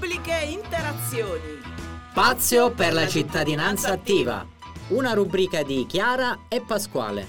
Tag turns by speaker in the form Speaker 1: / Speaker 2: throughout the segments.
Speaker 1: Pubbliche interazioni.
Speaker 2: Spazio per la cittadinanza attiva. Una rubrica di Chiara e Pasquale.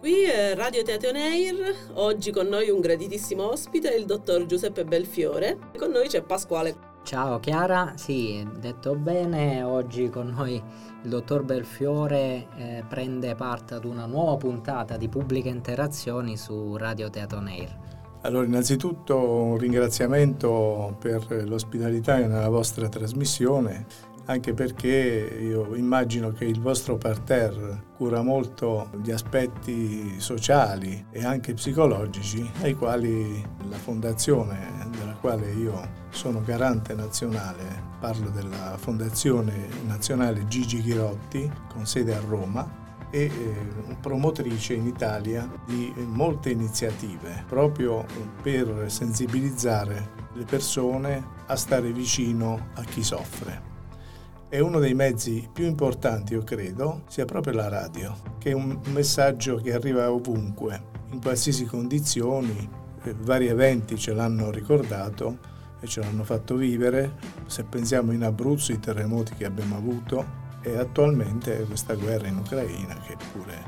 Speaker 3: Qui è Radio Teatro Neir, oggi con noi un graditissimo ospite, il dottor Giuseppe Belfiore. Con noi c'è Pasquale.
Speaker 2: Ciao Chiara, sì, detto bene, oggi con noi il dottor Belfiore eh, prende parte ad una nuova puntata di pubbliche interazioni su Radio Teatro Neir.
Speaker 4: Allora, innanzitutto un ringraziamento per l'ospitalità nella vostra trasmissione anche perché io immagino che il vostro parterre cura molto gli aspetti sociali e anche psicologici ai quali la fondazione della quale io sono garante nazionale, parlo della Fondazione Nazionale Gigi Ghirotti con sede a Roma, e eh, promotrice in Italia di molte iniziative proprio per sensibilizzare le persone a stare vicino a chi soffre è uno dei mezzi più importanti, io credo, sia proprio la radio, che è un messaggio che arriva ovunque, in qualsiasi condizioni, eh, vari eventi ce l'hanno ricordato e ce l'hanno fatto vivere, se pensiamo in Abruzzo i terremoti che abbiamo avuto e attualmente questa guerra in Ucraina che pure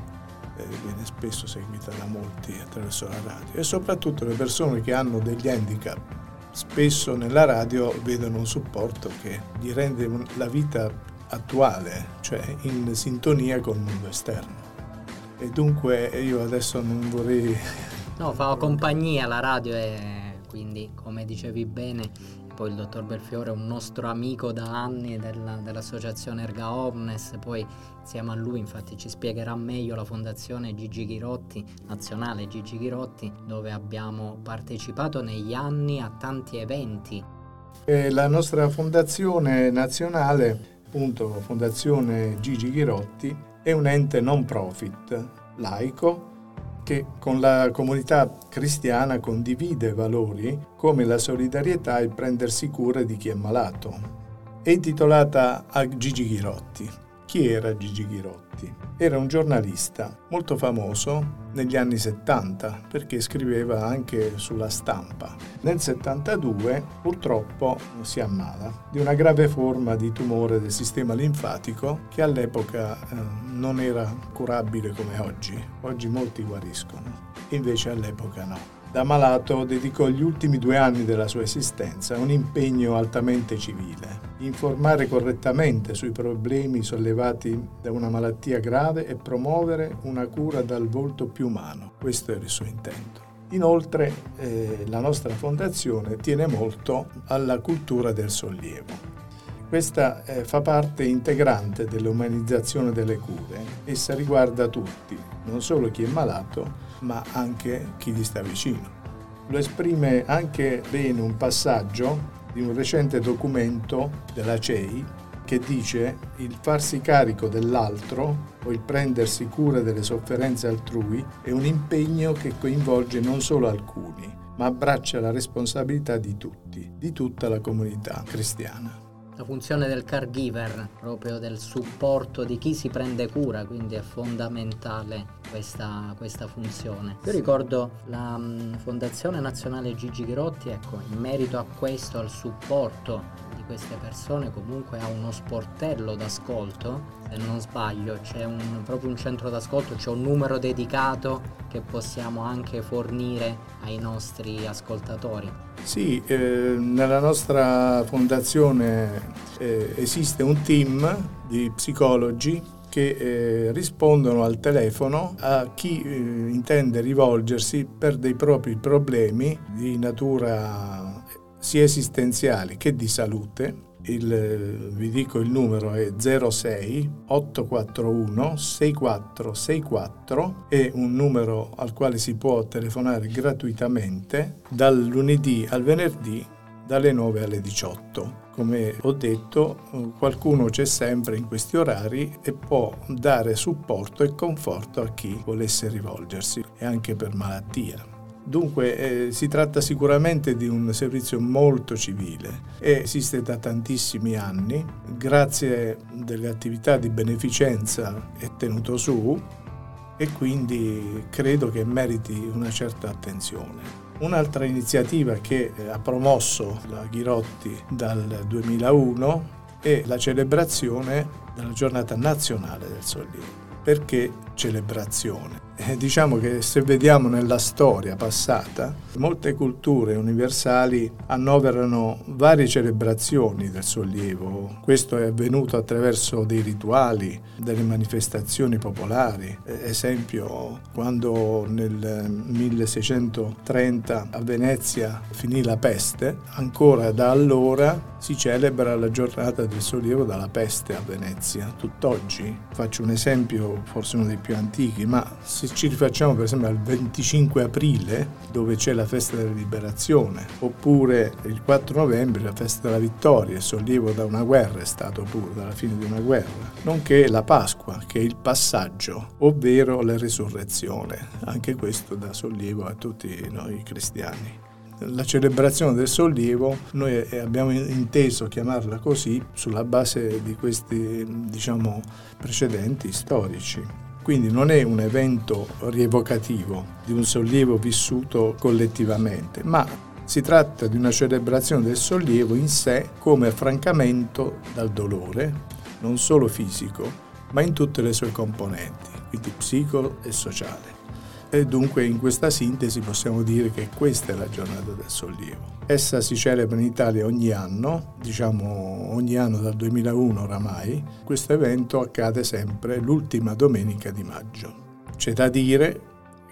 Speaker 4: eh, viene spesso seguita da molti attraverso la radio. E soprattutto le persone che hanno degli handicap spesso nella radio vedono un supporto che gli rende la vita attuale, cioè in sintonia col mondo esterno. E dunque io adesso non vorrei...
Speaker 2: No, fa compagnia la radio e quindi, come dicevi bene, poi il dottor Belfiore è un nostro amico da anni della, dell'associazione Erga Omnes, poi insieme a lui infatti ci spiegherà meglio la fondazione Gigi Ghirotti, nazionale Gigi Ghirotti, dove abbiamo partecipato negli anni a tanti eventi.
Speaker 4: E la nostra fondazione nazionale, appunto Fondazione Gigi Ghirotti, è un ente non profit, laico, che con la comunità cristiana condivide valori come la solidarietà e prendersi cura di chi è malato. È intitolata a Gigi Ghirotti. Chi era Gigi Ghirotti? Era un giornalista molto famoso negli anni 70 perché scriveva anche sulla stampa. Nel 72 purtroppo si ammala di una grave forma di tumore del sistema linfatico che all'epoca eh, non era curabile come oggi. Oggi molti guariscono, invece all'epoca no. Da malato dedicò gli ultimi due anni della sua esistenza a un impegno altamente civile, informare correttamente sui problemi sollevati da una malattia grave e promuovere una cura dal volto più umano. Questo era il suo intento. Inoltre eh, la nostra fondazione tiene molto alla cultura del sollievo. Questa eh, fa parte integrante dell'umanizzazione delle cure. Essa riguarda tutti, non solo chi è malato, ma anche chi gli sta vicino. Lo esprime anche bene un passaggio di un recente documento della CEI che dice il farsi carico dell'altro o il prendersi cura delle sofferenze altrui è un impegno che coinvolge non solo alcuni, ma abbraccia la responsabilità di tutti, di tutta la comunità cristiana
Speaker 2: la funzione del caregiver, proprio del supporto di chi si prende cura, quindi è fondamentale questa, questa funzione. Io ricordo la mm, Fondazione Nazionale Gigi Ghirotti, ecco, in merito a questo, al supporto di queste persone, comunque ha uno sportello d'ascolto, se non sbaglio, c'è un, proprio un centro d'ascolto, c'è un numero dedicato che possiamo anche fornire ai nostri ascoltatori.
Speaker 4: Sì, eh, nella nostra fondazione eh, esiste un team di psicologi che eh, rispondono al telefono a chi eh, intende rivolgersi per dei propri problemi di natura sia esistenziali che di salute il, vi dico il numero è 06 841 6464 è un numero al quale si può telefonare gratuitamente dal lunedì al venerdì dalle 9 alle 18. Come ho detto, qualcuno c'è sempre in questi orari e può dare supporto e conforto a chi volesse rivolgersi e anche per malattia. Dunque eh, si tratta sicuramente di un servizio molto civile e esiste da tantissimi anni, grazie delle attività di beneficenza è tenuto su e quindi credo che meriti una certa attenzione. Un'altra iniziativa che eh, ha promosso la Ghirotti dal 2001 è la celebrazione della giornata nazionale del sollievo. Perché celebrazione? Eh, diciamo che se vediamo nella storia passata, molte culture universali annoverano varie celebrazioni del sollievo. Questo è avvenuto attraverso dei rituali, delle manifestazioni popolari. Eh, esempio, quando nel 1630 a Venezia finì la peste, ancora da allora si celebra la giornata del sollievo dalla peste a Venezia. Tutt'oggi, faccio un esempio forse uno dei più antichi, ma se ci rifacciamo per esempio al 25 aprile, dove c'è la festa della liberazione, oppure il 4 novembre la festa della vittoria, il sollievo da una guerra è stato pure, dalla fine di una guerra, nonché la Pasqua, che è il passaggio, ovvero la risurrezione. Anche questo dà sollievo a tutti noi cristiani. La celebrazione del sollievo noi abbiamo inteso chiamarla così sulla base di questi diciamo, precedenti storici. Quindi non è un evento rievocativo di un sollievo vissuto collettivamente, ma si tratta di una celebrazione del sollievo in sé come affrancamento dal dolore, non solo fisico, ma in tutte le sue componenti, quindi psico e sociale. E dunque in questa sintesi possiamo dire che questa è la giornata del sollievo. Essa si celebra in Italia ogni anno, diciamo ogni anno dal 2001 oramai. Questo evento accade sempre l'ultima domenica di maggio. C'è da dire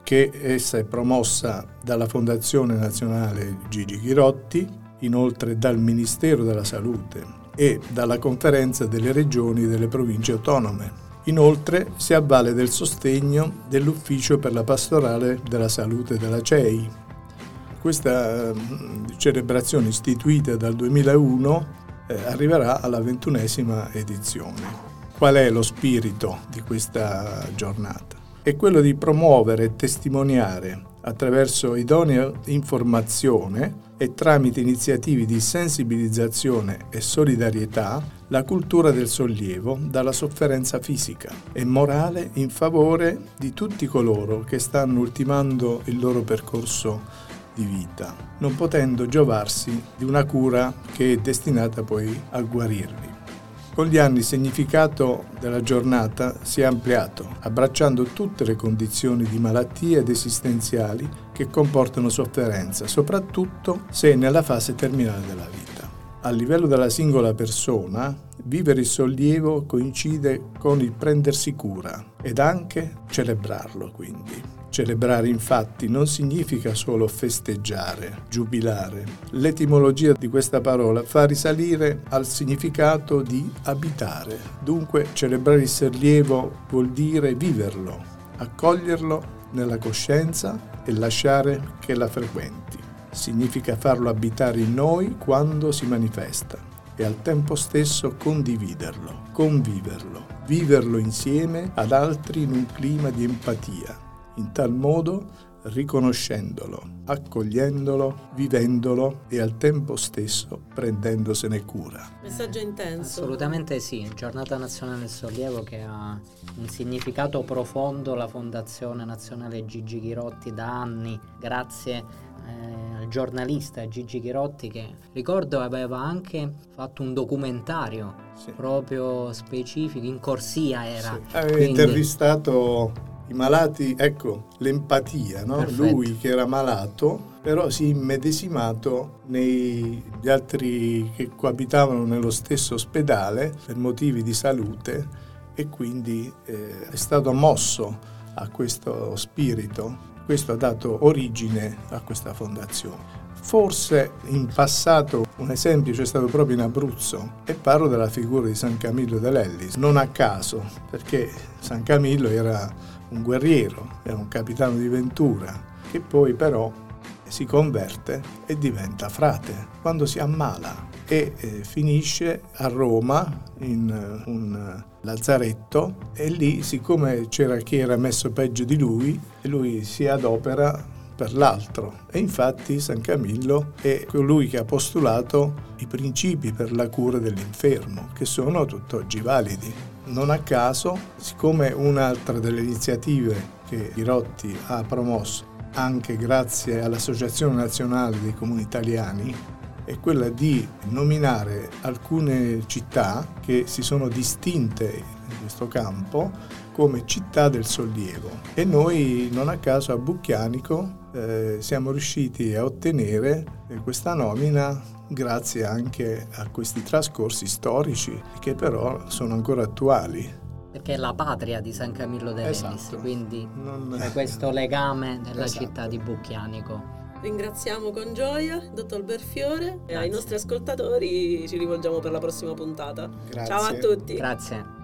Speaker 4: che essa è promossa dalla Fondazione Nazionale Gigi Ghirotti, inoltre dal Ministero della Salute e dalla Conferenza delle Regioni e delle Province Autonome. Inoltre si avvale del sostegno dell'Ufficio per la Pastorale della Salute della CEI. Questa ehm, celebrazione istituita dal 2001 eh, arriverà alla ventunesima edizione. Qual è lo spirito di questa giornata? È quello di promuovere e testimoniare attraverso idonea informazione e tramite iniziative di sensibilizzazione e solidarietà la cultura del sollievo dalla sofferenza fisica e morale in favore di tutti coloro che stanno ultimando il loro percorso di vita, non potendo giovarsi di una cura che è destinata poi a guarirli. Con gli anni il significato della giornata si è ampliato, abbracciando tutte le condizioni di malattie ed esistenziali che comportano sofferenza, soprattutto se nella fase terminale della vita. A livello della singola persona, vivere il sollievo coincide con il prendersi cura ed anche celebrarlo quindi. Celebrare infatti non significa solo festeggiare, giubilare. L'etimologia di questa parola fa risalire al significato di abitare. Dunque celebrare il sollievo vuol dire viverlo, accoglierlo nella coscienza e lasciare che la frequenti. Significa farlo abitare in noi quando si manifesta e al tempo stesso condividerlo, conviverlo, viverlo insieme ad altri in un clima di empatia in tal modo riconoscendolo, accogliendolo, vivendolo e al tempo stesso prendendosene cura.
Speaker 3: Messaggio intenso.
Speaker 2: Assolutamente sì, Giornata Nazionale del Sollievo che ha un significato profondo, la Fondazione Nazionale Gigi Ghirotti da anni, grazie eh, al giornalista Gigi Ghirotti che ricordo aveva anche fatto un documentario sì. proprio specifico, in corsia era.
Speaker 4: Sì. Aveva Quindi... intervistato i malati, ecco, l'empatia, no? lui che era malato, però si è immedesimato negli altri che coabitavano nello stesso ospedale per motivi di salute e quindi eh, è stato mosso a questo spirito. Questo ha dato origine a questa fondazione. Forse in passato un esempio c'è stato proprio in Abruzzo e parlo della figura di San Camillo dell'Ellis, non a caso, perché San Camillo era un guerriero, era un capitano di ventura, che poi però si converte e diventa frate quando si ammala e eh, finisce a Roma in uh, un lazzaretto e lì siccome c'era chi era messo peggio di lui lui si adopera per l'altro. E infatti San Camillo è colui che ha postulato i principi per la cura dell'infermo, che sono tutt'oggi validi. Non a caso, siccome un'altra delle iniziative che Girotti ha promosso anche grazie all'Associazione Nazionale dei Comuni Italiani è quella di nominare alcune città che si sono distinte in questo campo come città del sollievo e noi non a caso a Bucchianico eh, siamo riusciti a ottenere eh, questa nomina grazie anche a questi trascorsi storici che però sono ancora attuali
Speaker 2: perché è la patria di San Camillo de Lenis, esatto. quindi non... c'è questo legame della esatto. città di Bucchianico.
Speaker 3: Ringraziamo con gioia il dottor Berfiore Grazie. e ai nostri ascoltatori ci rivolgiamo per la prossima puntata. Grazie. Ciao a tutti.
Speaker 2: Grazie.